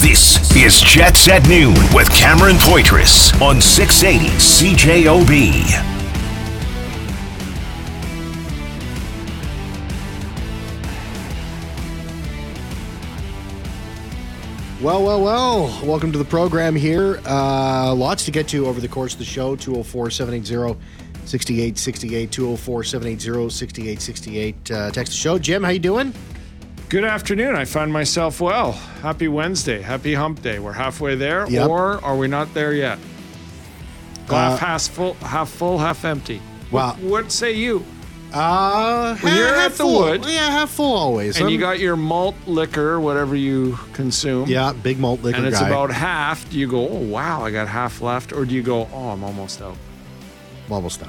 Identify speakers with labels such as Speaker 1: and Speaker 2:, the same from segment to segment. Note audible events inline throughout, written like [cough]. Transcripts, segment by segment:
Speaker 1: This is Jets at Noon with Cameron Poitras on 680 CJOB.
Speaker 2: Well, well, well. Welcome to the program here. Uh, lots to get to over the course of the show. 204 780 6868 204 780 6868. Uh, text the show. Jim, how you doing?
Speaker 3: Good afternoon. I find myself well. Happy Wednesday. Happy hump day. We're halfway there,
Speaker 2: Yep.
Speaker 3: or are we not there yet? Glass half full, half full, half empty.
Speaker 2: Wow.
Speaker 3: What, what say you?
Speaker 2: Uh,
Speaker 3: When you're
Speaker 2: half
Speaker 3: at the
Speaker 2: full.
Speaker 3: wood-
Speaker 2: Yeah, half full always.
Speaker 3: And you
Speaker 2: I'm-
Speaker 3: got your malt liquor, whatever you consume.
Speaker 2: Yeah, big malt liquor
Speaker 3: And it's
Speaker 2: guy.
Speaker 3: about half. Do you go, oh, wow, I got half left? Or do you go, oh, I'm almost out?
Speaker 2: I'm almost out.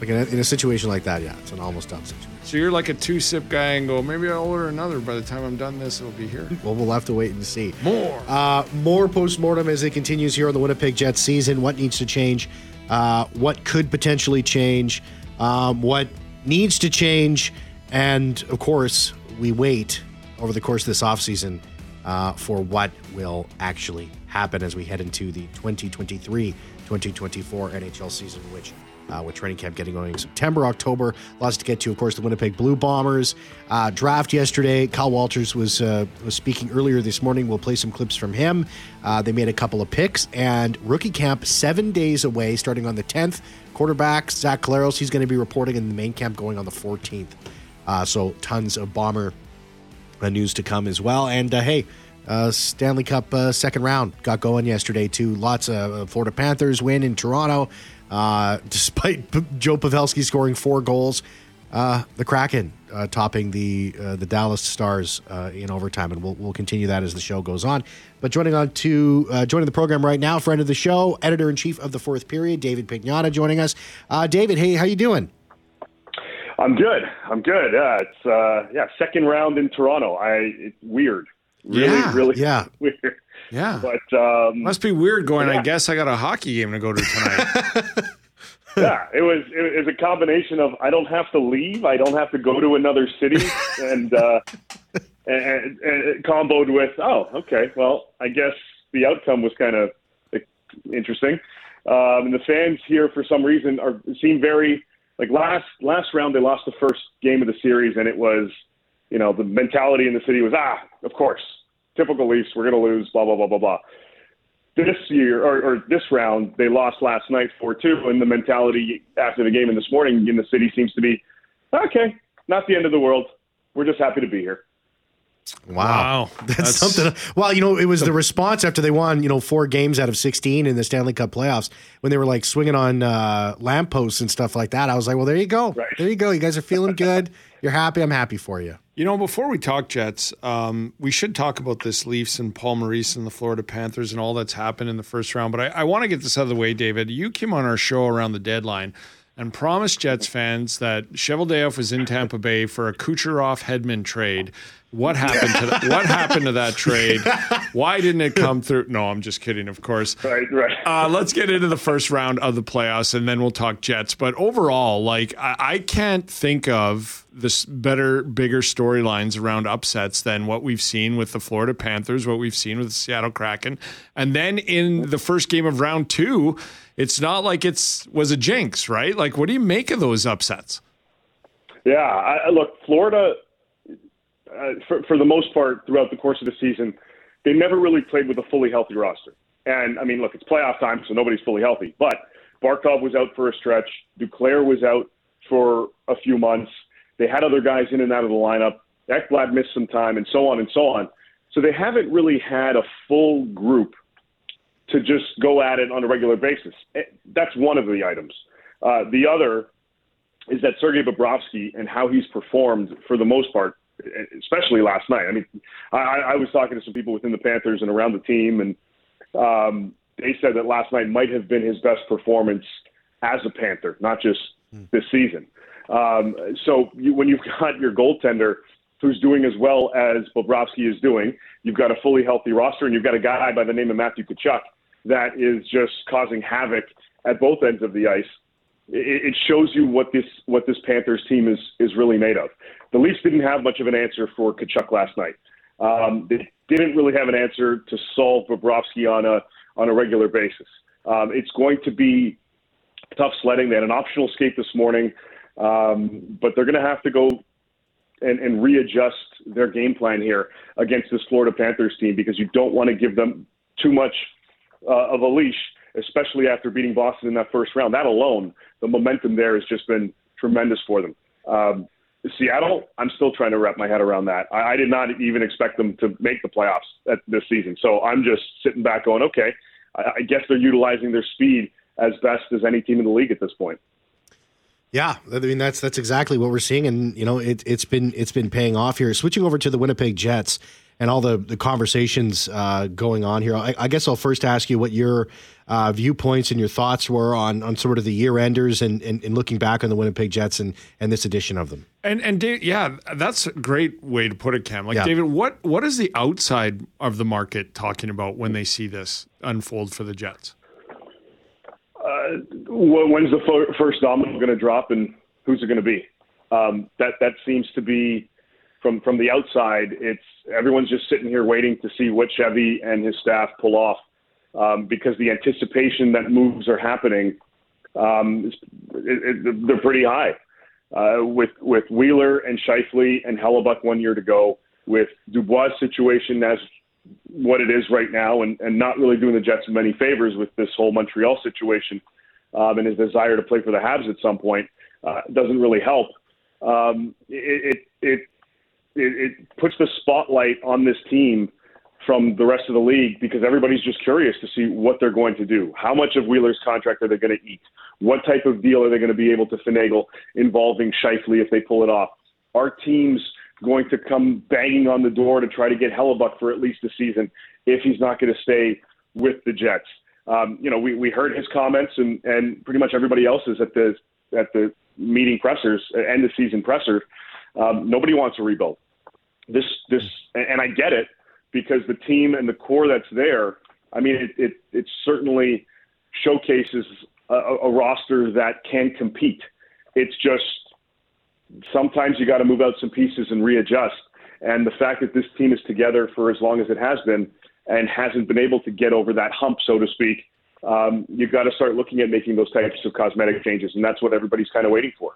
Speaker 2: Like in a, in a situation like that, yeah, it's an almost out situation.
Speaker 3: So you're like a two sip guy and go, maybe I'll order another. By the time I'm done this, it'll be here.
Speaker 2: Well, we'll have to wait and see.
Speaker 3: More.
Speaker 2: Uh, more postmortem as it continues here on the Winnipeg Jets season. What needs to change? Uh, what could potentially change? Um, what needs to change? And of course, we wait over the course of this offseason uh, for what will actually happen as we head into the 2023 2024 NHL season, which uh, with training camp getting going in September, October. Lots to get to. Of course, the Winnipeg Blue Bombers uh, draft yesterday. Kyle Walters was uh, was speaking earlier this morning. We'll play some clips from him. Uh, they made a couple of picks and rookie camp seven days away, starting on the 10th. Quarterback Zach Collaros, he's going to be reporting in the main camp going on the 14th. Uh, so tons of bomber uh, news to come as well. And hey, uh, Stanley Cup uh, second round got going yesterday too. Lots of Florida Panthers win in Toronto, uh, [laughs] despite P- Joe Pavelski scoring four goals. Uh, the Kraken uh, topping the uh, the Dallas Stars uh, in overtime, and we'll we'll continue that as the show goes on. But joining on to uh, joining the program right now, friend of the show, editor in chief of the Fourth Period, David Pagnotta, joining us. Uh, David, hey, how you doing?
Speaker 4: I'm good. I'm good. Yeah, it's uh, yeah, second round in Toronto. I it's weird. Really,
Speaker 3: Yeah,
Speaker 4: really
Speaker 2: yeah. [laughs]
Speaker 4: weird.
Speaker 3: Yeah.
Speaker 4: But um,
Speaker 3: Must be weird going, I guess I got a hockey game to go to tonight. [laughs] [laughs]
Speaker 4: yeah, it was it was a combination of I don't have to leave, I don't have to go to another city, [laughs] and uh, and, and it comboed with oh, okay, well, I guess the outcome was kind of interesting. Um, and the fans here, for some reason, are seem very like last last round they lost the first game of the series, and it was you know the mentality in the city was ah, of course, typical Leafs, we're going to lose, blah blah blah blah blah. This year or, or this round they lost last night four two and the mentality after the game and this morning in the city seems to be okay not the end of the world. We're just happy to be here
Speaker 3: Wow. [laughs]
Speaker 2: That's,
Speaker 3: That's-
Speaker 2: something. Well, you know, it was the [laughs] response after they won, you know, four games out of 16 in the Stanley Cup playoffs when they were like swinging on uh, lampposts and stuff like that. I was like, well, there you go.
Speaker 4: Right.
Speaker 2: There you go. You guys are feeling good. You're happy. I'm happy for you.
Speaker 3: You know, before we talk Jets, um, we should talk about this Leafs and Paul Maurice and the Florida Panthers and all that's happened in the first round. But I, I want to get this out of the way, David. You came on our show around the deadline and promised Jets fans that Cheveldayoff was in Tampa Bay for a Kucherov Hedman trade. What happened to that? What happened to that trade? Why didn't it come through? No, I'm just kidding, of course.
Speaker 4: right right
Speaker 3: Uh, let's get into the first round of the playoffs and then we'll talk Jets. But overall, like I, I can't think of this better, bigger storylines around upsets than what we've seen with the Florida Panthers, what we've seen with the Seattle Kraken, and then in the first game of round two, it's not like it's was a jinx, right? Like, what do you make of those upsets?
Speaker 4: yeah I, I- look florida uh, for, for the most part throughout the course of the season they never really played with a fully healthy roster. And i mean look it's playoff time so nobody's fully healthy. But barkov was out for a stretch. Duclair was out for a few months. They had other guys in and out of the lineup. Ekblad missed some time and so on and so on. So they haven't really had a full group to just go at it on a regular basis. Eh, That's one of the items. Uh, the other is that Sergei Bobrovsky and how he's performed for the most part, especially last night. I mean, I, I was talking to some people within the Panthers and around the team, and um, they said that last night might have been his best performance as a Panther, not just this season. Um, so you, when you've [laughs] got your goaltender who's doing as well as Bobrovsky is doing, you've got a fully healthy roster, and you've got a guy by the name of Matthew Tkachuk that is just causing havoc at both ends of the ice. It, shows you what this what this Panthers team is is really made of. The Leafs didn't have much of an answer for Tkachuk last night. Um, they didn't really have an answer to solve Bobrovsky on a on a regular basis. Um, it's going to be tough sledding. They had an optional skate this morning, um, but they're going to have to go and, and readjust their game plan here against this Florida Panthers team because you don't want to give them too much uh, of a leash, especially after beating Boston in that first round. That alone, the momentum there has just been tremendous for them. Um, Seattle, I'm still trying to wrap my head around that. I, I did not even expect them to make the playoffs at, this season. So I'm just sitting back going, okay, I, I guess they're utilizing their speed as best as any team in the league at this point.
Speaker 2: Yeah, I mean that's that's exactly what we're seeing, and you know it, has been it's been paying off here. Switching over to the Winnipeg Jets and all the the conversations uh, going on here, I, I, guess I'll first ask you what your uh, viewpoints and your thoughts were on on sort of the year enders and, and, and, looking back on the Winnipeg Jets and and this edition of them.
Speaker 3: And and Dave, yeah, that's a great way to put it, Cam. Like yeah. David, what what is the outside of the market talking about when they see this unfold for the Jets?
Speaker 4: uh, when's the first domino going to drop and who's it going to be? Um, that that seems to be from from the outside. It's everyone's just sitting here waiting to see what Chevy and his staff pull off um, because the anticipation that moves are happening. Um, it, it, they're pretty high. Uh, with with Wheeler and Scheifele and Hellebuyck one year to go, with Dubois' situation as what it is right now and, and not really doing the Jets many favors with this whole Montreal situation um, and his desire to play for the Habs at some point uh, doesn't really help. Um, it, it, it, it puts the spotlight on this team from the rest of the league because everybody's just curious to see what they're going to do. How much of Wheeler's contract are they going to eat? What type of deal are they going to be able to finagle involving Scheifele if they pull it off? Are teams – going to come banging on the door to try to get Hellebuyck for at least a season if he's not going to stay with the Jets. Um, you know, we, we heard his comments and, and pretty much everybody else's at the at the meeting pressers, end of season presser. Um, nobody wants a rebuild. This this and I get it because the team and the core that's there. I mean, it it, it certainly showcases a, a roster that can compete. It's just sometimes you got to move out some pieces and readjust. And the fact that this team is together for as long as it has been and hasn't been able to get over that hump, so to speak, um, you've got to start looking at making those types of cosmetic changes, and that's what everybody's kind of waiting for.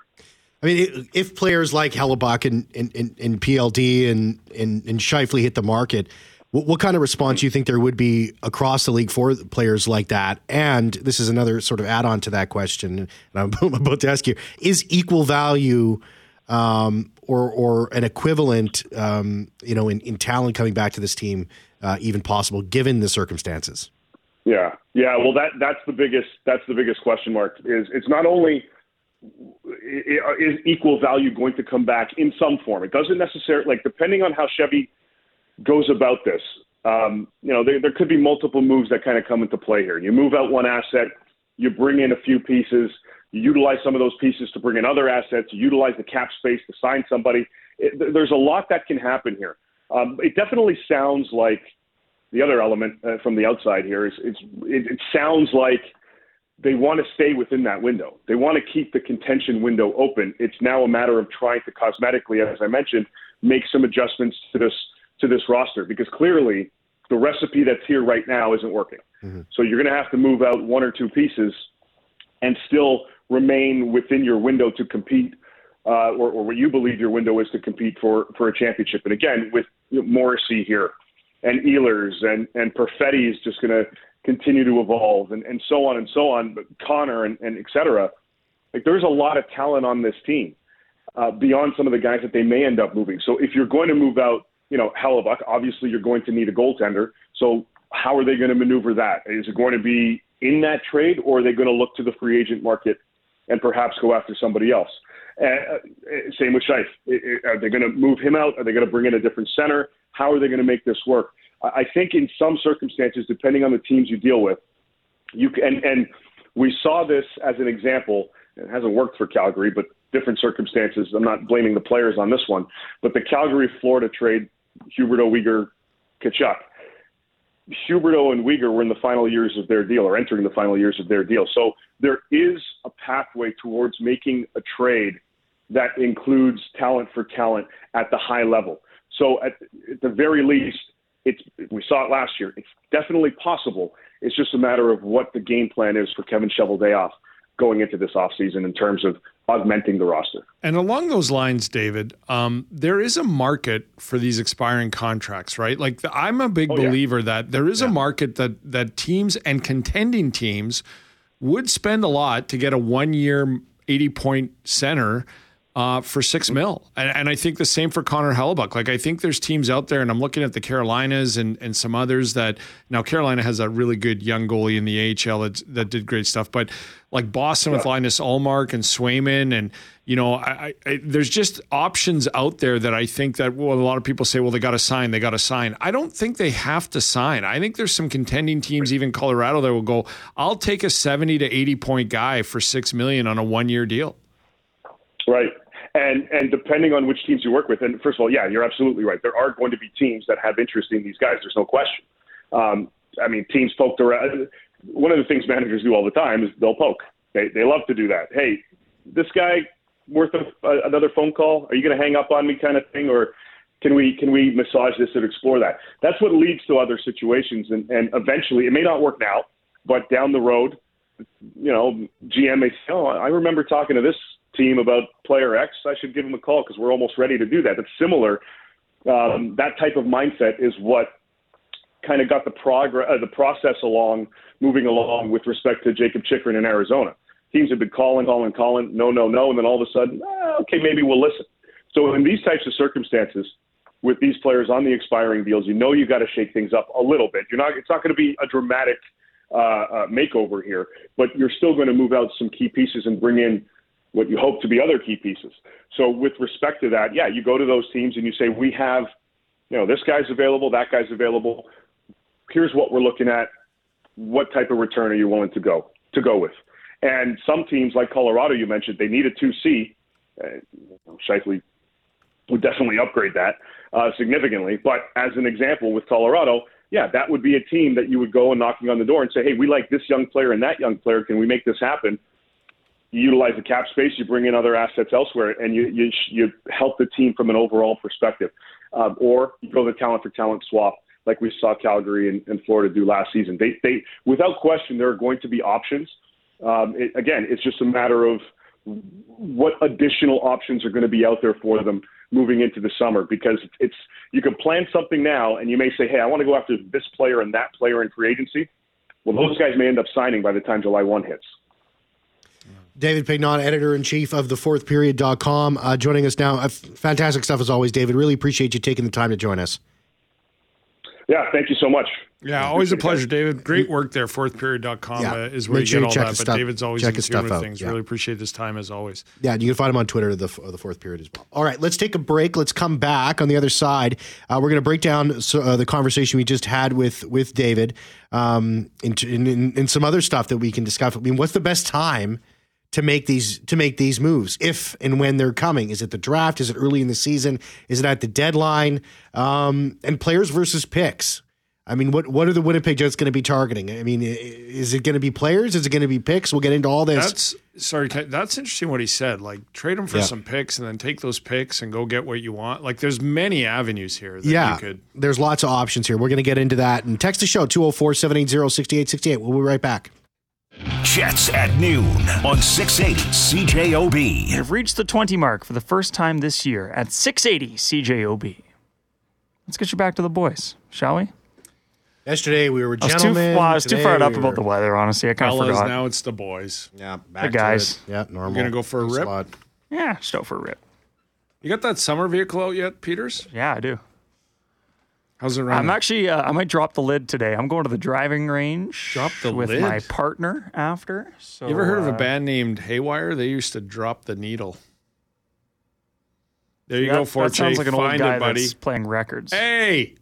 Speaker 2: I mean, if players like Hellebuyck and, and, and, PLD and, and, and Scheifele hit the market, what, what, kind of response do you think there would be across the league for players like that? And this is another sort of add on to that question, and I'm [laughs] about to ask you: Is equal value um, or or an equivalent, um, you know, in, in talent coming back to this team, uh, even possible given the circumstances?
Speaker 4: Yeah, yeah. Well, that that's the biggest that's the biggest question mark. Is it's not only is equal value going to come back in some form? It doesn't necessarily like depending on how Chevy goes about this. Um, you know, there, there could be multiple moves that kind of come into play here. You move out one asset, you bring in a few pieces. You utilize some of those pieces to bring in other assets. You utilize the cap space to sign somebody. It, there's a lot that can happen here. Um, it definitely sounds like the other element uh, from the outside here is it, it sounds like they want to stay within that window. They want to keep the contention window open. It's now a matter of trying to cosmetically, as I mentioned, make some adjustments to this to this roster because clearly the recipe that's here right now isn't working. Mm-hmm. So you're going to have to move out one or two pieces and still remain within your window to compete, uh, or, or, what you believe your window is to compete for for a championship. And again, with you know, Morrissey here, and Ehlers, and and Perfetti is just going to continue to evolve, and, and so on and so on. But Connor and, and et cetera, like there's a lot of talent on this team uh, beyond some of the guys that they may end up moving. So if you're going to move out, you know, Hellebuyck, obviously you're going to need a goaltender. So how are they going to maneuver that? Is it going to be in that trade, or are they going to look to the free agent market and perhaps go after somebody else. Uh, same with Scheif. Are they going to move him out? Are they going to bring in a different center? How are they going to make this work? I think in some circumstances, depending on the teams you deal with, you can, and, and we saw this as an example. It hasn't worked for Calgary, but different circumstances. I'm not blaming the players on this one, but the Calgary Florida trade, Huberdeau, Weegar, Tkachuk. Huberdeau and Weegar were in the final years of their deal or entering the final years of their deal. So there is a pathway towards making a trade that includes talent for talent at the high level. So at, at the very least, it's we saw it last year. It's definitely possible. It's just a matter of what the game plan is for Kevin Cheveldayoff going into this offseason in terms of augmenting the roster.
Speaker 3: And along those lines, David, um, there is a market for these expiring contracts, right? Like the, I'm a big
Speaker 4: Oh, yeah.
Speaker 3: believer that there is
Speaker 2: Yeah.
Speaker 3: a market that that teams and contending teams would spend a lot to get a one year, eighty point center. Uh, for six mil, and, and I think the same for Connor Hellebuyck. Like I think there's teams out there, and I'm looking at the Carolinas and and some others that now Carolina has a really good young goalie in the AHL that that did great stuff, but like Boston with Linus Ullmark and Swayman, and you know, I, I, I, there's just options out there that I think that well, a lot of people say, well, they got to sign, they got to sign. I don't think they have to sign. I think there's some contending teams, even Colorado, that will go, I'll take a 70 to 80 point guy for six million on a one year deal.
Speaker 4: Right. And and depending on which teams you work with, and first of all, yeah, you're absolutely right. There are going to be teams that have interest in these guys. There's no question. Um, I mean, teams poked around. One of the things managers do all the time is they'll poke. They they love to do that. Hey, this guy worth another phone call? Are you going to hang up on me, kind of thing, or can we can we massage this and explore that? That's what leads to other situations, and and eventually it may not work now, but down the road, you know, GM may say, oh, I remember talking to this team about player X. I should give him a call because we're almost ready to do that. That's similar. Um, that type of mindset is what kind of got the progress, uh, the process along, moving along with respect to Jakob Chychrun in Arizona. Teams have been calling, calling, calling, no, no, no, and then all of a sudden, ah, okay, maybe we'll listen. So in these types of circumstances, with these players on the expiring deals, you know you got to shake things up a little bit. You're not. It's not going to be a dramatic uh, uh, makeover here, but you're still going to move out some key pieces and bring in what you hope to be other key pieces. So with respect to that, yeah, you go to those teams and you say, we have, you know, this guy's available, that guy's available. Here's what we're looking at. What type of return are you willing to go to go with? And some teams like Colorado, you mentioned, they need a 2C. Uh, Scheifele would definitely upgrade that uh, significantly. But as an example, with Colorado, yeah, that would be a team that you would go and knocking on the door and say, hey, we like this young player and that young player. Can we make this happen? You utilize the cap space, you bring in other assets elsewhere, and you you, you help the team from an overall perspective. Um, or you go the talent for talent swap, like we saw Calgary and, and Florida do last season. They, they, without question, there are going to be options. Um, it, again, it's just a matter of what additional options are going to be out there for them moving into the summer because it's you can plan something now and you may say, hey, I want to go after this player and that player in free agency. Well, those guys may end up signing by the time July 1 hits.
Speaker 2: David Pagnotta, editor in chief of the thefourthperiod.com, uh, joining us now. Uh, fantastic stuff as always, David. Really appreciate you taking the time to join us.
Speaker 4: Yeah, thank you so much.
Speaker 3: Yeah, always a pleasure, David. Great work there. Fourthperiod.com
Speaker 2: Yeah.
Speaker 3: uh, is where
Speaker 2: Make
Speaker 3: you
Speaker 2: sure
Speaker 3: get
Speaker 2: you
Speaker 3: all that. But
Speaker 2: stuff-
Speaker 3: David's always
Speaker 2: check
Speaker 3: in
Speaker 2: his
Speaker 3: tune
Speaker 2: stuff
Speaker 3: with
Speaker 2: out.
Speaker 3: things.
Speaker 2: Yeah.
Speaker 3: Really appreciate this time as always.
Speaker 2: Yeah, you can find him on Twitter, the, the fourth period as well. All right, let's take a break. Let's come back on the other side. Uh, we're going to break down so, uh, the conversation we just had with with David um, and, and, and some other stuff that we can discuss. I mean, what's the best time to make these to make these moves if and when they're coming? Is it the draft? Is it early in the season? Is it at the deadline? Um, and players versus picks. I mean, what what are the Winnipeg Jets going to be targeting? I mean, is it going to be players? Is it going to be picks? We'll get into all this.
Speaker 3: That's sorry. That's interesting what he said. Like trade them for
Speaker 2: Yeah.
Speaker 3: some picks and then take those picks and go get what you want. Like there's many avenues here that
Speaker 2: yeah,
Speaker 3: you could.
Speaker 2: there's lots of options here. We're going to get into that. And text the show 204 780 6868. We'll be right back.
Speaker 1: Jets at noon on 680 CJOB.
Speaker 5: We have reached the 20 mark for the first time this year at 680 CJOB. Let's get you back to the boys, shall we?
Speaker 2: Yesterday we were
Speaker 5: I was too,
Speaker 2: gentlemen.
Speaker 5: well, I was too
Speaker 2: Today
Speaker 5: fired up about the weather, honestly. I kind of forgot.
Speaker 3: now it's the boys.
Speaker 2: Yeah, back
Speaker 5: The
Speaker 2: to
Speaker 5: guys.
Speaker 2: it. Yeah, normal.
Speaker 3: You're gonna go for a rip?
Speaker 2: Slot.
Speaker 5: Yeah, just out for a rip.
Speaker 3: You got that summer vehicle out yet, Peters?
Speaker 5: Yeah, I do.
Speaker 3: How's it running?
Speaker 5: I'm actually, uh, I might drop the lid today. I'm going to the driving range
Speaker 3: Drop the
Speaker 5: with
Speaker 3: lid?
Speaker 5: my partner after. So,
Speaker 3: you ever heard of a
Speaker 5: uh,
Speaker 3: band named Haywire? They used to drop the needle. There you
Speaker 5: that,
Speaker 3: go,
Speaker 5: that sounds like an old guy
Speaker 3: it, buddy.
Speaker 5: that's playing records.
Speaker 3: Hey,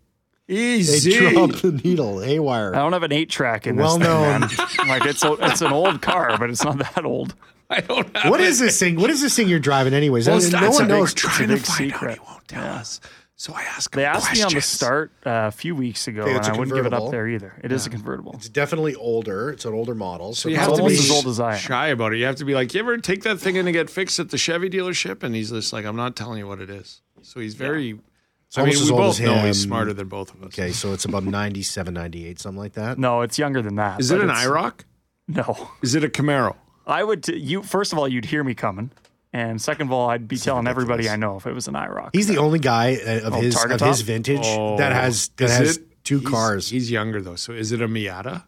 Speaker 3: easy.
Speaker 2: They
Speaker 3: easy.
Speaker 2: dropped the needle. Haywire.
Speaker 5: I don't have an eight track in this
Speaker 2: Well
Speaker 5: thing,
Speaker 2: known.
Speaker 5: man. [laughs] like it's a, it's an old car, but it's not that old.
Speaker 3: I don't have
Speaker 2: What
Speaker 3: it.
Speaker 2: is this thing? What is this thing you're driving, anyways?
Speaker 3: Well,
Speaker 2: I mean, no one
Speaker 3: a big-
Speaker 2: knows.
Speaker 3: Trying
Speaker 5: big
Speaker 3: to find
Speaker 5: secret.
Speaker 3: out. He won't tell us. So I asked him
Speaker 5: They asked me on the start uh, a few weeks ago,
Speaker 2: Okay,
Speaker 5: and
Speaker 2: it's
Speaker 5: I
Speaker 2: a
Speaker 5: wouldn't give it up there either. It is a convertible.
Speaker 2: It's definitely older. It's an older model. So
Speaker 3: You
Speaker 2: it's
Speaker 3: have to be
Speaker 5: as old as I am.
Speaker 3: shy about it. You have to be like, you ever take that thing in to get fixed at the Chevy dealership? And he's just like, I'm not telling you what it is. So he's very
Speaker 2: It's
Speaker 3: I mean, we both
Speaker 2: as
Speaker 3: know he's smarter than both of us.
Speaker 2: Okay, so it's about 97, 98, something like that.
Speaker 5: No, it's younger than that.
Speaker 3: Is it an IROC?
Speaker 5: No.
Speaker 3: Is it a Camaro?
Speaker 5: I would t- you first of all you'd hear me coming, and second of all I'd be telling everybody. I know if it was an IROC.
Speaker 2: He's the only guy uh, of
Speaker 5: Oh,
Speaker 2: his
Speaker 5: Target
Speaker 2: of his vintage
Speaker 3: Oh.
Speaker 2: that has that
Speaker 3: Is
Speaker 2: has
Speaker 3: it-
Speaker 2: two
Speaker 3: he's-
Speaker 2: cars.
Speaker 3: He's younger though, so is it a Miata?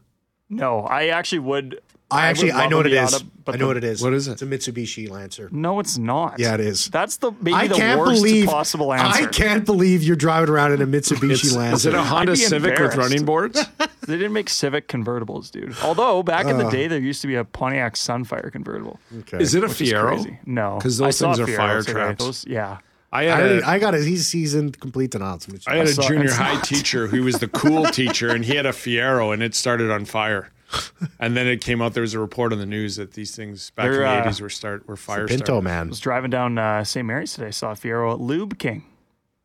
Speaker 5: no, I actually would.
Speaker 2: I actually
Speaker 5: would
Speaker 2: I know
Speaker 5: a
Speaker 2: what it is.
Speaker 5: Miata, but
Speaker 2: I know
Speaker 5: the-
Speaker 2: what it is.
Speaker 3: What is it?
Speaker 2: It's a Mitsubishi Lancer.
Speaker 5: No, it's not.
Speaker 2: Yeah, it is.
Speaker 5: That's the maybe
Speaker 2: I
Speaker 5: the
Speaker 2: can't
Speaker 5: worst
Speaker 2: believe
Speaker 5: possible answer.
Speaker 2: I can't believe you're driving around in a Mitsubishi Lancer.
Speaker 3: Is it a Honda Civic with running boards? [laughs]
Speaker 5: They didn't make Civic convertibles, dude. Although back in
Speaker 2: Uh.
Speaker 5: the day there used to be a Pontiac Sunfire convertible.
Speaker 2: okay.
Speaker 3: Is it a
Speaker 5: Which is
Speaker 3: Fiero?
Speaker 5: crazy. No,
Speaker 3: 'Cause those
Speaker 5: I
Speaker 3: things are
Speaker 5: Fiero
Speaker 3: fire
Speaker 5: today.
Speaker 3: traps.
Speaker 5: Those, yeah.
Speaker 3: I
Speaker 2: I,
Speaker 3: had
Speaker 2: already,
Speaker 3: a,
Speaker 2: I got it. He's seasoned, complete and awesome.
Speaker 3: I had a junior high
Speaker 5: not.
Speaker 3: teacher who was the cool [laughs] teacher, and he had a Fiero, and it started on fire. [laughs] And then it came out there was a report on the news that these things back in
Speaker 5: They're,
Speaker 3: the
Speaker 5: uh,
Speaker 3: eighties were start were fire
Speaker 2: Pinto
Speaker 3: starters.
Speaker 2: man.
Speaker 5: I was driving down uh, St. Mary's today. Saw a Fiero at Lube King,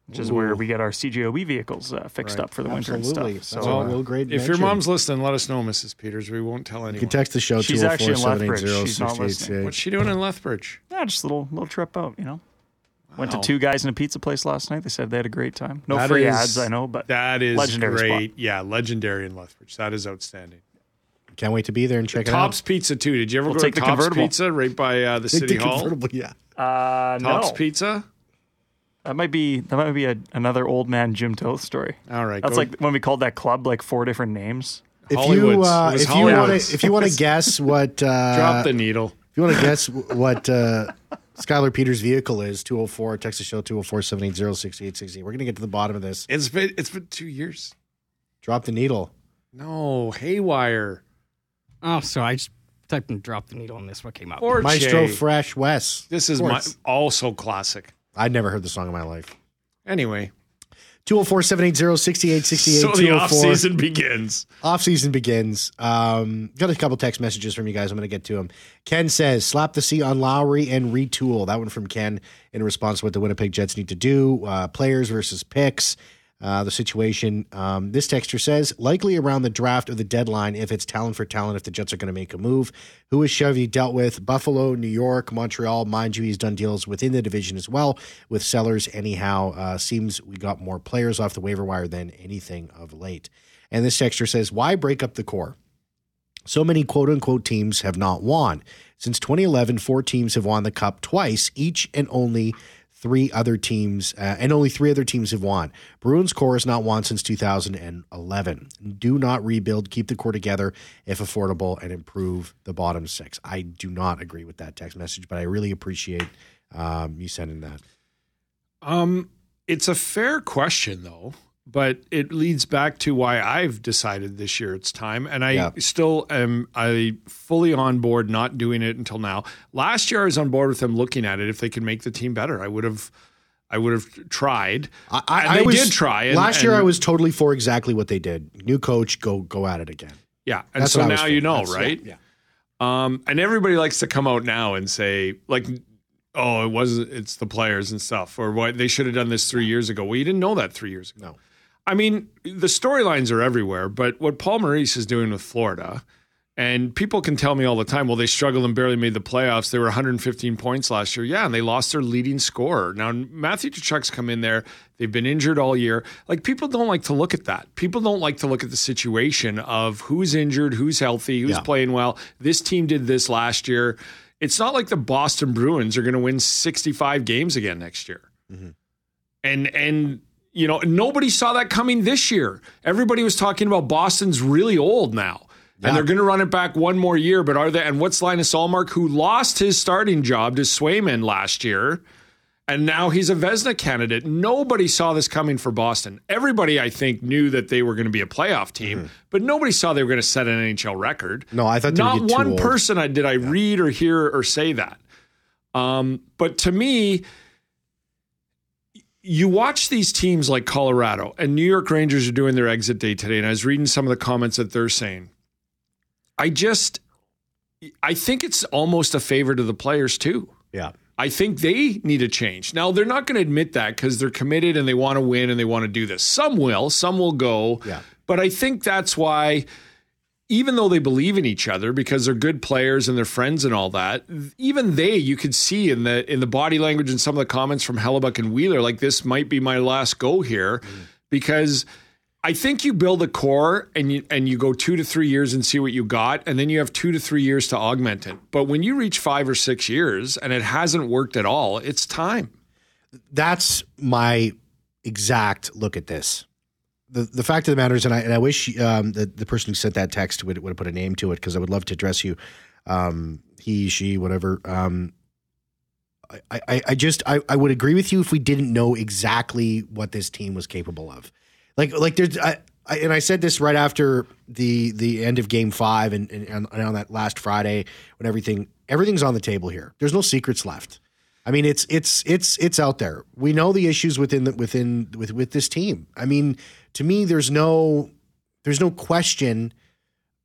Speaker 5: which is where we get our CJOB vehicles uh, fixed up for the winter and
Speaker 2: Absolutely.
Speaker 5: stuff.
Speaker 2: That's
Speaker 5: So
Speaker 2: a
Speaker 5: uh,
Speaker 2: real great.
Speaker 3: If your mom's listening, let us know, Mrs. Peters. We won't tell
Speaker 2: you
Speaker 3: anyone.
Speaker 2: can text the show
Speaker 5: She's actually in Lethbridge. She's not
Speaker 2: 204
Speaker 3: What's she doing in Lethbridge?
Speaker 5: yeah, just a little little trip out, you know. Went to two guys in a pizza place last night. They said they had a great time. No
Speaker 3: That
Speaker 5: free
Speaker 3: is-
Speaker 5: ads, I know, but
Speaker 3: That is
Speaker 5: Legendary
Speaker 3: great.
Speaker 5: spot.
Speaker 3: Yeah, legendary in Lethbridge. That is outstanding.
Speaker 2: Can't wait to be there and check it out.
Speaker 3: Tops Pizza too. Did you ever
Speaker 5: We'll
Speaker 3: go to Tops
Speaker 5: convertible.
Speaker 3: Pizza right by uh, the
Speaker 2: out.
Speaker 3: city
Speaker 2: The
Speaker 3: hall?
Speaker 2: convertible, yeah.
Speaker 5: uh,
Speaker 3: Tops
Speaker 5: no.
Speaker 3: Pizza.
Speaker 5: That might be that might be a, another old man Jim Toth story.
Speaker 3: All right,
Speaker 5: That's
Speaker 3: go-
Speaker 5: like when we called that club like four different names.
Speaker 2: If you uh,
Speaker 3: It was
Speaker 2: if you want to if you want to [laughs] guess what uh,
Speaker 3: drop the needle.
Speaker 2: if you want to guess what uh, Skylar Peters' vehicle is 204 Texas Show 204 780 6860. We're gonna get to the bottom of this.
Speaker 3: It's been it's been two years.
Speaker 2: Drop the needle.
Speaker 3: No, haywire.
Speaker 6: Oh, so I just typed and dropped the needle, and this what came up.
Speaker 3: Or
Speaker 2: Maestro
Speaker 3: Che.
Speaker 2: Fresh West.
Speaker 3: This is my
Speaker 2: course.
Speaker 3: also classic.
Speaker 2: I'd never heard the song in my life.
Speaker 3: Anyway,
Speaker 2: 204 780 6868.
Speaker 3: so the off season begins.
Speaker 2: Off season begins. Um, got a couple text messages from you guys. I'm going to get to them. Ken says, slap the C on Lowry and retool. That one from Ken in response to what the Winnipeg Jets need to do. Uh, players versus picks. Uh, the situation. Um, this texture says, likely around the draft or the deadline if it's talent for talent, if the Jets are going to make a move. Who has Chevy dealt with? Buffalo, New York, Montreal. Mind you, he's done deals within the division as well with sellers. Anyhow, uh, seems we got more players off the waiver wire than anything of late. And this texture says, why break up the core? So many quote unquote teams have not won. Since 2011, four teams have won the cup twice, each and only three other teams, uh, and only three other teams have won. Bruins core has not won since 2011. Do not rebuild, keep the core together if affordable, and improve the bottom six. I do not agree with that text message, but I really appreciate um, you sending that.
Speaker 3: Um, it's a fair question though, but it leads back to why I've decided this year it's time, and I
Speaker 2: Yeah.
Speaker 3: still am I fully on board not doing it until now. Last year I was on board with them looking at it if they could make the team better. I would have. I would have tried.
Speaker 2: I, I, I was,
Speaker 3: did try. and-
Speaker 2: last year,
Speaker 3: and-
Speaker 2: I was totally for exactly what they did. New coach, go go at it again.
Speaker 3: Yeah, and
Speaker 2: That's
Speaker 3: so
Speaker 2: what I was
Speaker 3: now you know,
Speaker 2: That's-
Speaker 3: right?
Speaker 2: Yeah.
Speaker 3: Um, and everybody likes to come out now and say, like, oh, it was it's the players and stuff, or what they should have done this three years ago. Well, you didn't know that three years ago.
Speaker 2: No.
Speaker 3: I mean, the storylines are everywhere, but what Paul Maurice is doing with Florida, and people can tell me all the time, well, they struggled and barely made the playoffs. They were 115 points last year. Yeah, and they lost their leading scorer. Now, Matthew Tkachuk's come in there. They've been injured all year. Like, people don't like to look at that. People don't like to look at the situation of who's injured, who's healthy, who's
Speaker 2: Yeah.
Speaker 3: playing well. This team did this last year. It's not like the Boston Bruins are going to win 65 games again next year. Mm-hmm. And, and, you know, nobody saw that coming this year. Everybody was talking about Boston's really old now.
Speaker 2: Yeah.
Speaker 3: And they're going to run it back one more year. But are they? And what's Linus Ullmark, who lost his starting job to Swayman last year, and now he's a Vezina candidate. Nobody saw this coming for Boston. Everybody, I think, knew that they were going to be a playoff team, but nobody saw they were going to set an NHL record.
Speaker 2: Mm-hmm. No, I thought
Speaker 3: not one person I, did I read or hear or say that. Um, but to me, you watch these teams like Colorado and New York Rangers are doing their exit day today, and I was reading some of the comments that they're saying. I just, I think it's almost a favor to the players too.
Speaker 2: Yeah.
Speaker 3: I think they need a change. Now, they're not going to admit that because they're committed and they want to win and they want to do this. Some will, some will go.
Speaker 2: Yeah.
Speaker 3: But I think that's why even though they believe in each other because they're good players and they're friends and all that, even they you could see in the in the body language and some of the comments from Hellebuyck and Wheeler, like this might be my last go here, because I think you build a core and you and you go two to three years and see what you got, and then you have two to three years to augment it. But when you reach five or six years and it hasn't worked at all, it's time.
Speaker 2: That's my exact look at this. The, the fact of the matter is, and I, and I wish um, the, the person who sent that text would, would have put a name to it because I would love to address you. Um, he, she, whatever. Um, I, I, I just I, I would agree with you if we didn't know exactly what this team was capable of. Like like there's I, I and I said this right after the the end of game five and, and, and on that last Friday when everything everything's on the table here. There's no secrets left. I mean it's it's it's it's out there. We know the issues within the, within with with this team. I mean to me there's no there's no question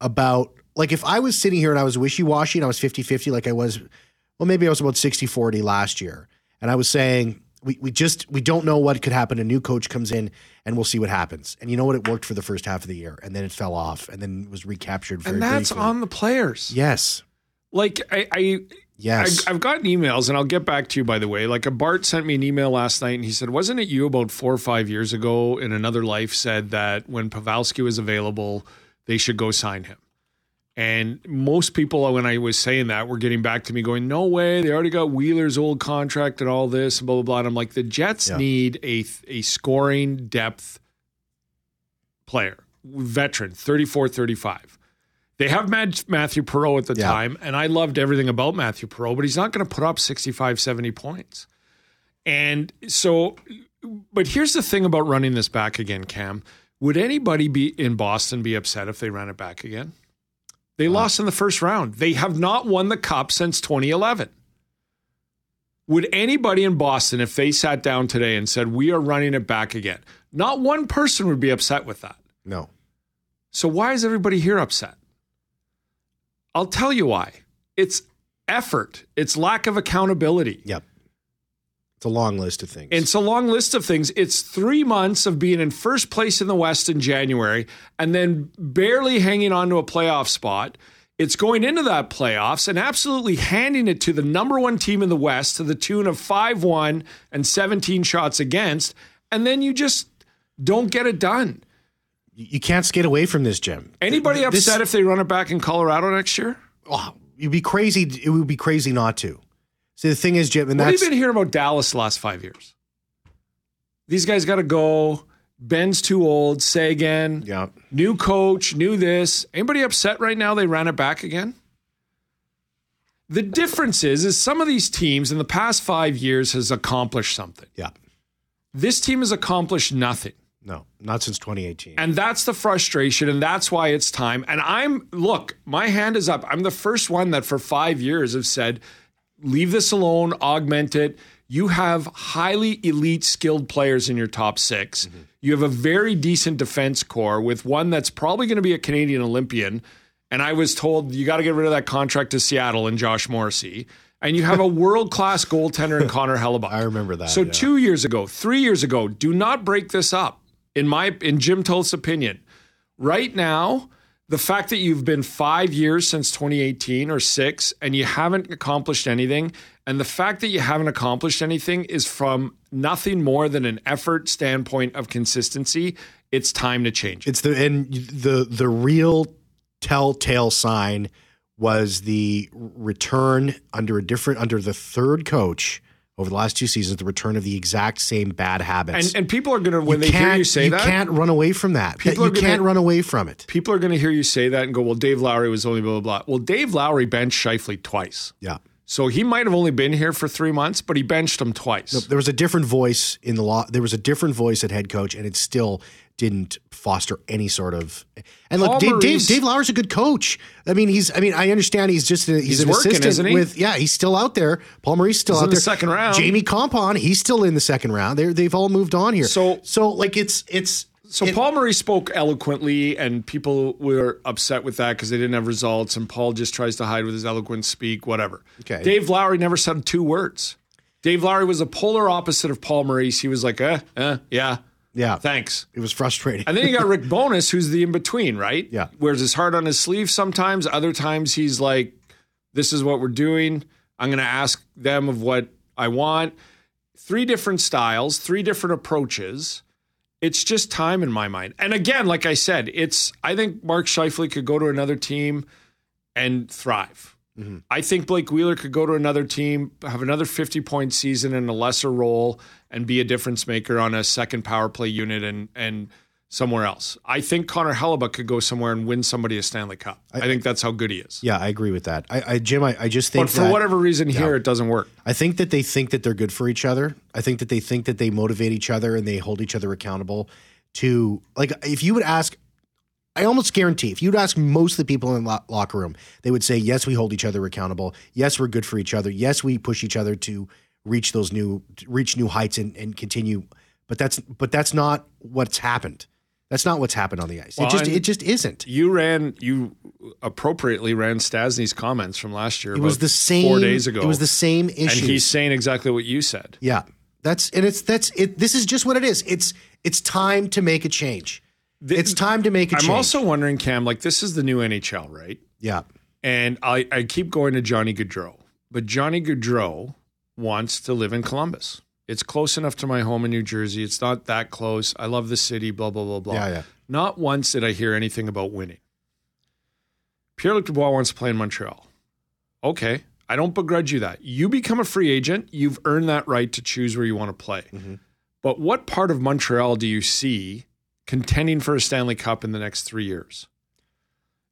Speaker 2: about like if I was sitting here and I was wishy-washy and I was 50-50 like I was well maybe I was about 60-40 last year and I was saying we, we just we don't know what could happen. A new coach comes in and we'll see what happens. And you know what? It worked for the first half of the year, and then it fell off, and then was recaptured. Very
Speaker 3: and that's
Speaker 2: briefly.
Speaker 3: on the players.
Speaker 2: Yes,
Speaker 3: Like I, I
Speaker 2: yes.
Speaker 3: I, I've gotten emails, and I'll get back to you. By the way, like a Bart sent me an email last night, and he said, "Wasn't it you about four or five years ago in another life said that when Pavelski was available, they should go sign him?" And most people, when I was saying that, were getting back to me going, "No way! They already got Wheeler's old contract and all this, and blah blah blah." And I'm like, the Jets
Speaker 2: Yeah.
Speaker 3: need a a scoring depth player, veteran, 34, 35. They have Mad- Mathieu Perreault at the
Speaker 2: Yeah.
Speaker 3: time, and I loved everything about Mathieu Perreault, but he's not going to put up 65, 70 points. And so, but here's the thing about running this back again, Cam. Would anybody be in Boston be upset if they ran it back again? They lost in the first round. They have not won the cup since 2011. Would anybody in Boston, if they sat down today and said, We are running it back again, not one person would be upset with that.
Speaker 2: no.
Speaker 3: So why is everybody here upset? I'll tell you why. It's effort, it's lack of accountability.
Speaker 2: Yep. It's a long list of things.
Speaker 3: It's a long list of things. It's three months of being in first place in the West in January and then barely hanging on to a playoff spot. It's going into that playoffs and absolutely handing it to the number one team in the West to the tune of 5 1 and 17 shots against. And then you just don't get it done.
Speaker 2: You can't skate away from this, Jim.
Speaker 3: Anybody
Speaker 2: this-
Speaker 3: upset if they run it back in Colorado next year?
Speaker 2: Oh, you'd be crazy. It would be crazy not to. See, the thing is, Jim, and
Speaker 3: What have you been hearing about Dallas the last five years? These guys got to go. Benn's too old. Seguin.
Speaker 2: yeah.
Speaker 3: New coach. New this. Anybody upset right now? They ran it back again. The difference is, is some of these teams in the past five years has accomplished something.
Speaker 2: Yeah.
Speaker 3: This team has accomplished nothing.
Speaker 2: No, not since 2018.
Speaker 3: And that's the frustration, and that's why it's time. And I'm look, my hand is up. I'm the first one that for five years have said, leave this alone, augment it. You have highly elite skilled players in your top 6 mm-hmm. You have a very decent defense core with one that's probably going to be a Canadian Olympian. And I was told you got to get rid of that contract to Seattle and Josh Morrissey. And you have a [laughs] world class goaltender in Connor Hellebuyck.
Speaker 2: I remember that,
Speaker 3: So
Speaker 2: yeah.
Speaker 3: two years ago, three years ago, do not break this up. In my in Jim Toth's opinion, right now, the fact that you've been five years since 2018 or six and you haven't accomplished anything, and the fact that you haven't accomplished anything is from nothing more than an effort standpoint of consistency. It's time to change. it.
Speaker 2: It's the and the the real telltale sign was the return under a different under the third coach over the last two seasons. The return of the exact same bad habits.
Speaker 3: And and people are gonna when
Speaker 2: you
Speaker 3: they hear you say
Speaker 2: you
Speaker 3: that, you
Speaker 2: can't run away from that.
Speaker 3: People
Speaker 2: you
Speaker 3: gonna-
Speaker 2: can't run away from it.
Speaker 3: people are gonna hear you say that and go, Well, Dave Lowry was only blah blah blah. Well, Dave Lowry benched Scheifele twice.
Speaker 2: Yeah.
Speaker 3: So he might have only been here for three months, but he benched him twice.
Speaker 2: There was a different voice in the law. There was a different voice at head coach, and it still didn't foster any sort of. And look,
Speaker 3: Paul
Speaker 2: Dave, Dave,
Speaker 3: Maurice-
Speaker 2: Dave Lowry's a good coach. I mean, he's. I mean, I understand he's just. A, he's,
Speaker 3: He's
Speaker 2: an
Speaker 3: working,
Speaker 2: assistant
Speaker 3: isn't he?
Speaker 2: with. Yeah, he's still out there. Paul Maurice still
Speaker 3: He's
Speaker 2: out
Speaker 3: in the
Speaker 2: there.
Speaker 3: second round.
Speaker 2: Jamie Kompon, he's still in the second round. They they've all moved on here.
Speaker 3: So-
Speaker 2: so like it's it's.
Speaker 3: So
Speaker 2: it-
Speaker 3: Paul Maurice spoke eloquently, and people were upset with that because they didn't have results. And Paul just tries to hide with his eloquent speak, whatever.
Speaker 2: Okay.
Speaker 3: Dave Lowry never said two words. Dave Lowry was the polar opposite of Paul Maurice. He was like, eh, eh, yeah,
Speaker 2: Yeah.
Speaker 3: Thanks.
Speaker 2: It was frustrating.
Speaker 3: And then you got [laughs] Rick Bowness, who's the in between, right?
Speaker 2: Yeah.
Speaker 3: Wears his heart on his sleeve sometimes. Other times he's like, this is what we're doing. I'm going to ask them of what I want. Three different styles, three different approaches. It's just time in my mind. And again, like I said, it's I think Mark Scheifele could go to another team and thrive. Mm-hmm. I think Blake Wheeler could go to another team, have another 50 point season in a lesser role, and be a difference maker on a second power play unit and and somewhere else. I think Connor Hellebuyck could go somewhere and win somebody a Stanley Cup. I, think that's how good he is.
Speaker 2: yeah, I agree with that. I, I Jim, I, I just think
Speaker 3: But for
Speaker 2: that-
Speaker 3: whatever reason here, it doesn't work.
Speaker 2: I think that they think that they're good for each other. I think that they think that they motivate each other and they hold each other accountable to like if you would ask I almost guarantee if you'd ask most of the people in the lo- locker room, they would say yes, we hold each other accountable. Yes, we're good for each other. Yes, we push each other to reach those new reach new heights and, and continue. But that's but that's not what's happened. That's not what's happened on the ice.
Speaker 3: Well,
Speaker 2: it just it just isn't.
Speaker 3: You ran, you appropriately ran Stastny's comments from last year.
Speaker 2: It was the same
Speaker 3: four days ago.
Speaker 2: It was the same issue.
Speaker 3: and he's saying exactly what you said.
Speaker 2: Yeah. That's and it's that's it this is just what it is. It's it's time to make a change. it's time to make a
Speaker 3: I'm
Speaker 2: change.
Speaker 3: I'm also wondering, Cam, like this is the new NHL, right?
Speaker 2: Yeah.
Speaker 3: And I, I keep going to Johnny Gaudreau, but Johnny Gaudreau wants to live in Columbus. It's close enough to my home in New Jersey. It's not that close. I love the city, blah, blah, blah, blah.
Speaker 2: Yeah, yeah.
Speaker 3: Not once did I hear anything about winning. Pierre Luc Dubois wants to play in Montreal. Okay. I don't begrudge you that. You become a free agent, you've earned that right to choose where you want to play.
Speaker 2: Mm-hmm.
Speaker 3: But what part of Montreal do you see contending for a Stanley Cup in the next three years?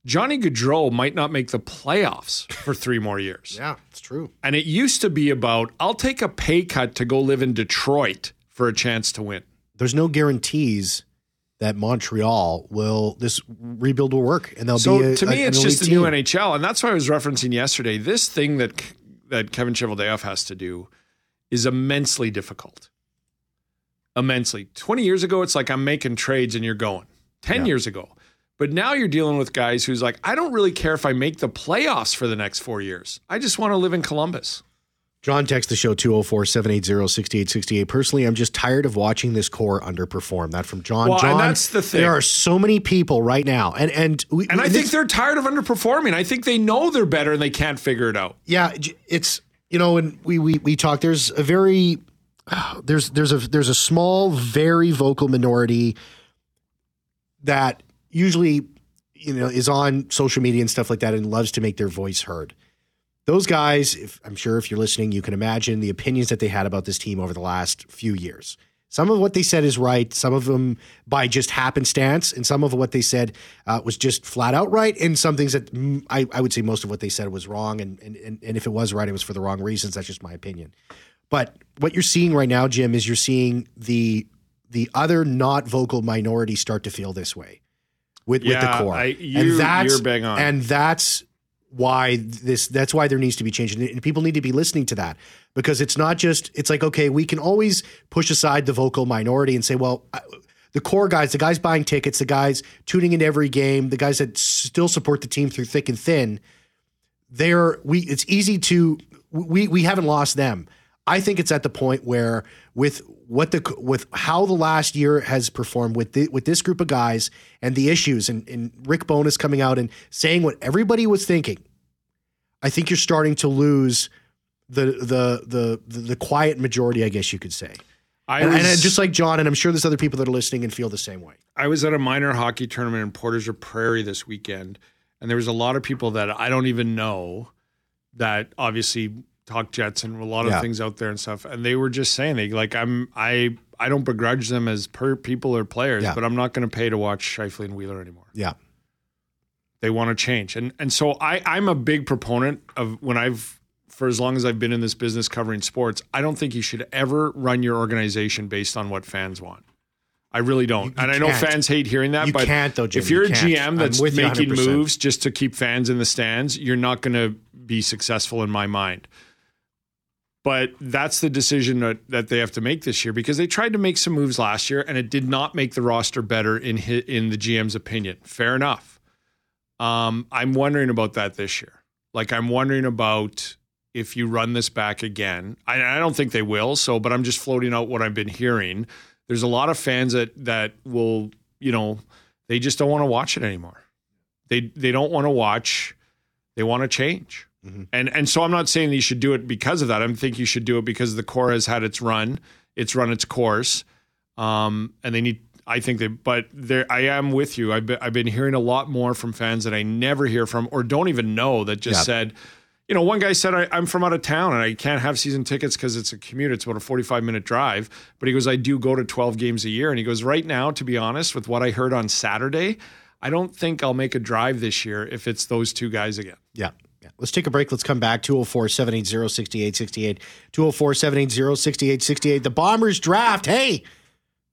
Speaker 3: Johnny Gaudreau might not make the playoffs for three more years. [laughs]
Speaker 2: Yeah, it's true.
Speaker 3: And it used to be about, I'll take a pay cut to go live in Detroit for a chance to win.
Speaker 2: There's no guarantees that Montreal will this rebuild will work and they'll
Speaker 3: So
Speaker 2: be a,
Speaker 3: to me,
Speaker 2: a-
Speaker 3: it's just the new. NHL, and that's why I was referencing yesterday. This thing that that Kevin Cheveldayoff has to do is immensely difficult. Immensely. Twenty years ago, it's like I'm making trades and you're going. Ten years ago, but now you're dealing with guys who's like, I don't really care if I make the playoffs for the next four years. I just want to live in Columbus.
Speaker 2: John text the show 204-780-6868. Personally, I'm just tired of watching this core underperform. That from John.
Speaker 3: Well, and
Speaker 2: John,
Speaker 3: that's the thing.
Speaker 2: There are so many people right now. And and we,
Speaker 3: And I think they're tired of underperforming. I think they know they're better and they can't figure it out.
Speaker 2: yeah, it's you know, and we we we talk. There's a very there's there's a there's a small, very vocal minority that usually you know is on social media and stuff like that and loves to make their voice heard. Those guys, if, I'm sure if you're listening, you can imagine the opinions that they had about this team over the last few years. Some of what they said is right. Some of them by just happenstance, and some of what they said uh, was just flat out right. And some things that mm, I, I would say most of what they said was wrong. And, and and and if it was right, it was for the wrong reasons. That's just my opinion. But what you're seeing right now, Jim, is you're seeing the the other not vocal minority start to feel this way with with the core,
Speaker 3: I- you-
Speaker 2: and that's
Speaker 3: you're bang on.
Speaker 2: and that's why this that's why there needs to be change. And- and people need to be listening to that because it's not just it's like okay we can always push aside the vocal minority and say well I- the core guys the guys buying tickets the guys tuning into every game the guys that still support the team through thick and thin they're we it's easy to we we haven't lost them. I think it's at the point where with what the with how the last year has performed with the, with this group of guys and the issues and, and rick bowness coming out and saying what everybody was thinking i think you're starting to lose the the the the, the quiet majority i guess you could say.
Speaker 3: I
Speaker 2: and,
Speaker 3: was,
Speaker 2: and just like john and i'm sure there's other people that are listening and feel the same way.
Speaker 3: I was at a minor hockey tournament in Portage Prairie this weekend, and there was a lot of people that I don't even know that obviously talk Jets and a lot of
Speaker 2: Yeah.
Speaker 3: things out there and stuff. And they were just saying they like I'm I I don't begrudge them as per people or players,
Speaker 2: Yeah.
Speaker 3: but I'm not going to pay to watch Scheifele and Wheeler anymore.
Speaker 2: yeah
Speaker 3: They want to change, and and so I I'm a big proponent of when I've for as long as I've been in this business covering sports, I don't think you should ever run your organization based on what fans want. I really don't.
Speaker 2: You- you
Speaker 3: and I know
Speaker 2: can't.
Speaker 3: fans hate hearing that,
Speaker 2: You
Speaker 3: but
Speaker 2: can't, though, Jim.
Speaker 3: if you're
Speaker 2: You
Speaker 3: a
Speaker 2: can't.
Speaker 3: GM that's making
Speaker 2: 100%.
Speaker 3: moves just to keep fans in the stands, you're not going to be successful in my mind. But that's the decision that, that they have to make this year because they tried to make some moves last year and it did not make the roster better in in the GM's opinion. Fair enough. Um, I'm wondering about that this year. Like I'm wondering about if you run this back again. I, I don't think they will. So, but I'm just floating out what I've been hearing there's a lot of fans that that will, you know, they just don't want to watch it anymore. They they don't want to watch. They want to change. Mm-hmm. And and so I'm not saying you should do it because of that. I think you should do it because the core has had its run. It's run its course. Um, and they need I think that, but there, I am with you. I've been, I've been hearing a lot more from fans that I never hear from or don't even know that just said, you know, one guy said, I, am from out of town and I can't have season tickets because it's a commute. It's about a 45 minute drive. But he goes, I do go to 12 games a year. And he goes, right now, to be honest, with what I heard on Saturday, I don't think I'll make a drive this year if it's those two guys again.
Speaker 2: Yeah. Yeah. Let's take a break. Let's come back. 204 780 6868. 204 780 6868. The Bombers draft. Hey,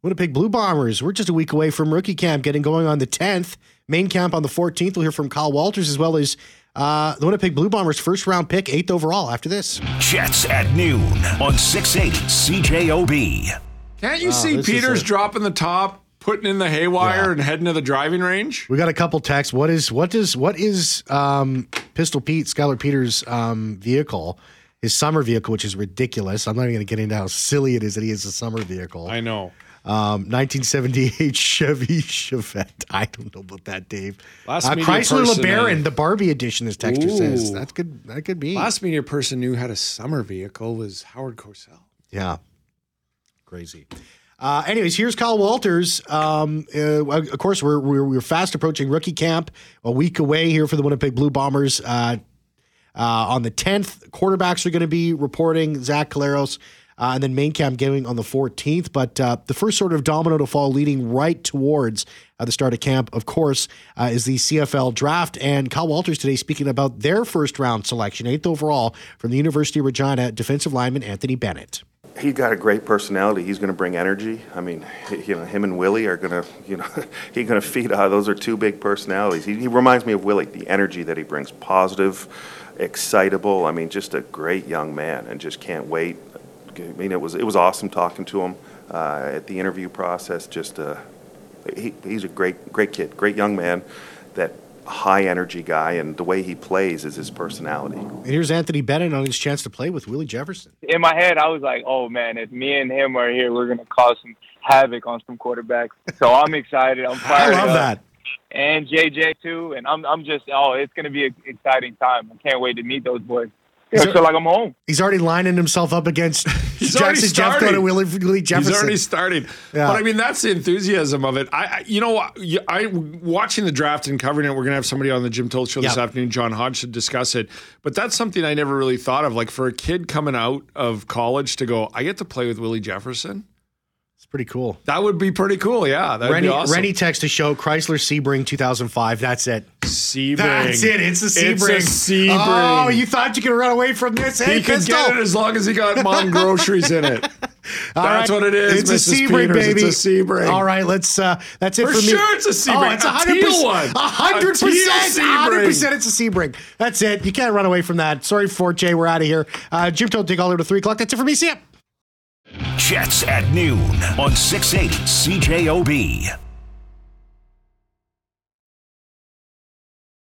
Speaker 2: Winnipeg Blue Bombers. We're just a week away from rookie camp getting going on the 10th. Main camp on the 14th. We'll hear from Kyle Walters as well as uh, the Winnipeg Blue Bombers' first round pick, eighth overall after this.
Speaker 1: Jets at noon on 680 CJOB.
Speaker 3: Can't you oh, see Peters dropping the top, putting in the haywire, yeah. and heading to the driving range?
Speaker 2: We got a couple texts. What is what is what is um, Pistol Pete Skylar Peters' um, vehicle? His summer vehicle, which is ridiculous. I'm not even going to get into how silly it is that he has a summer vehicle.
Speaker 3: I know.
Speaker 2: Um, 1978 [laughs] Chevy Chevette. I don't know about that, Dave. Last uh, Chrysler LeBaron, the Barbie edition. as texture Ooh. says that could that could be.
Speaker 3: Last media person knew had a summer vehicle was Howard Cosell.
Speaker 2: Yeah, crazy. Uh, anyways, here's Kyle Walters. Um, uh, of course, we're, we're, we're fast approaching rookie camp. A week away here for the Winnipeg Blue Bombers. Uh, uh on the 10th, quarterbacks are going to be reporting. Zach Collaros uh, and then main camp going on the 14th. But uh, the first sort of domino to fall leading right towards the start of camp, of course, is the CFL draft. And Kyle Walters today speaking about their first round selection, eighth overall from the University of Regina, defensive lineman Anthony Bennett.
Speaker 7: He's got a great personality. He's going to bring energy. I mean, you know, him and Willie are going to, you know, he's going to feed. Uh, those are two big personalities. He, he reminds me of Willie. The energy that he brings, positive, excitable. I mean, just a great young man, and just can't wait I mean, it was it was awesome talking to him uh, at the interview process. Just uh, he, he's a great great kid, great young man. That high energy guy, and the way he plays is his personality.
Speaker 2: And here's Anthony Bennett on his chance to play with Willie Jefferson.
Speaker 8: In my head, I was like, "Oh man, if me and him are here, we're gonna cause some havoc on some quarterbacks." So I'm excited. I'm [laughs] fired.
Speaker 2: I love
Speaker 8: up.
Speaker 2: that.
Speaker 8: And JJ too, and I'm I'm just oh, it's gonna be an exciting time. I can't wait to meet those boys. Yeah, feel like I'm home.
Speaker 2: He's already lining himself up against [laughs] Jackson Jeffcoat and Willie, Willie Jefferson.
Speaker 3: He's already starting. Yeah. But I mean, that's the enthusiasm of it. I, I, you know, I watching the draft and covering it. We're gonna have somebody on the Jim Toll show this afternoon, John Hodge, to discuss it. But that's something I never really thought of. Like for a kid coming out of college to go, I get to play with Willie Jefferson.
Speaker 2: Pretty cool.
Speaker 3: That would be pretty cool. Yeah,
Speaker 2: that'd
Speaker 3: be awesome.
Speaker 2: Rennie text to show Chrysler Sebring 2005. That's it.
Speaker 3: Sebring.
Speaker 2: That's it. It's a Sebring.
Speaker 3: It's a Sebring.
Speaker 2: Oh, you thought you could run away from this? Hey,
Speaker 3: he could get it as long as he got mom groceries in it. [laughs] That's right. what it is.
Speaker 2: It's
Speaker 3: Mrs.
Speaker 2: a Sebring,
Speaker 3: Peters.
Speaker 2: baby.
Speaker 3: It's a Sebring.
Speaker 2: All right, let's. Uh, that's it
Speaker 3: for,
Speaker 2: for me.
Speaker 3: sure, it's a Sebring.
Speaker 2: Oh, it's
Speaker 3: a
Speaker 2: hundred
Speaker 3: percent.
Speaker 2: Hundred percent. hundred percent. It's a Sebring. That's it. You can't run away from that. Sorry, for Jay. We're out of here. Uh, Jim told take all over to three o'clock. That's it for me. See ya.
Speaker 1: Jets at noon on 680 CJOB.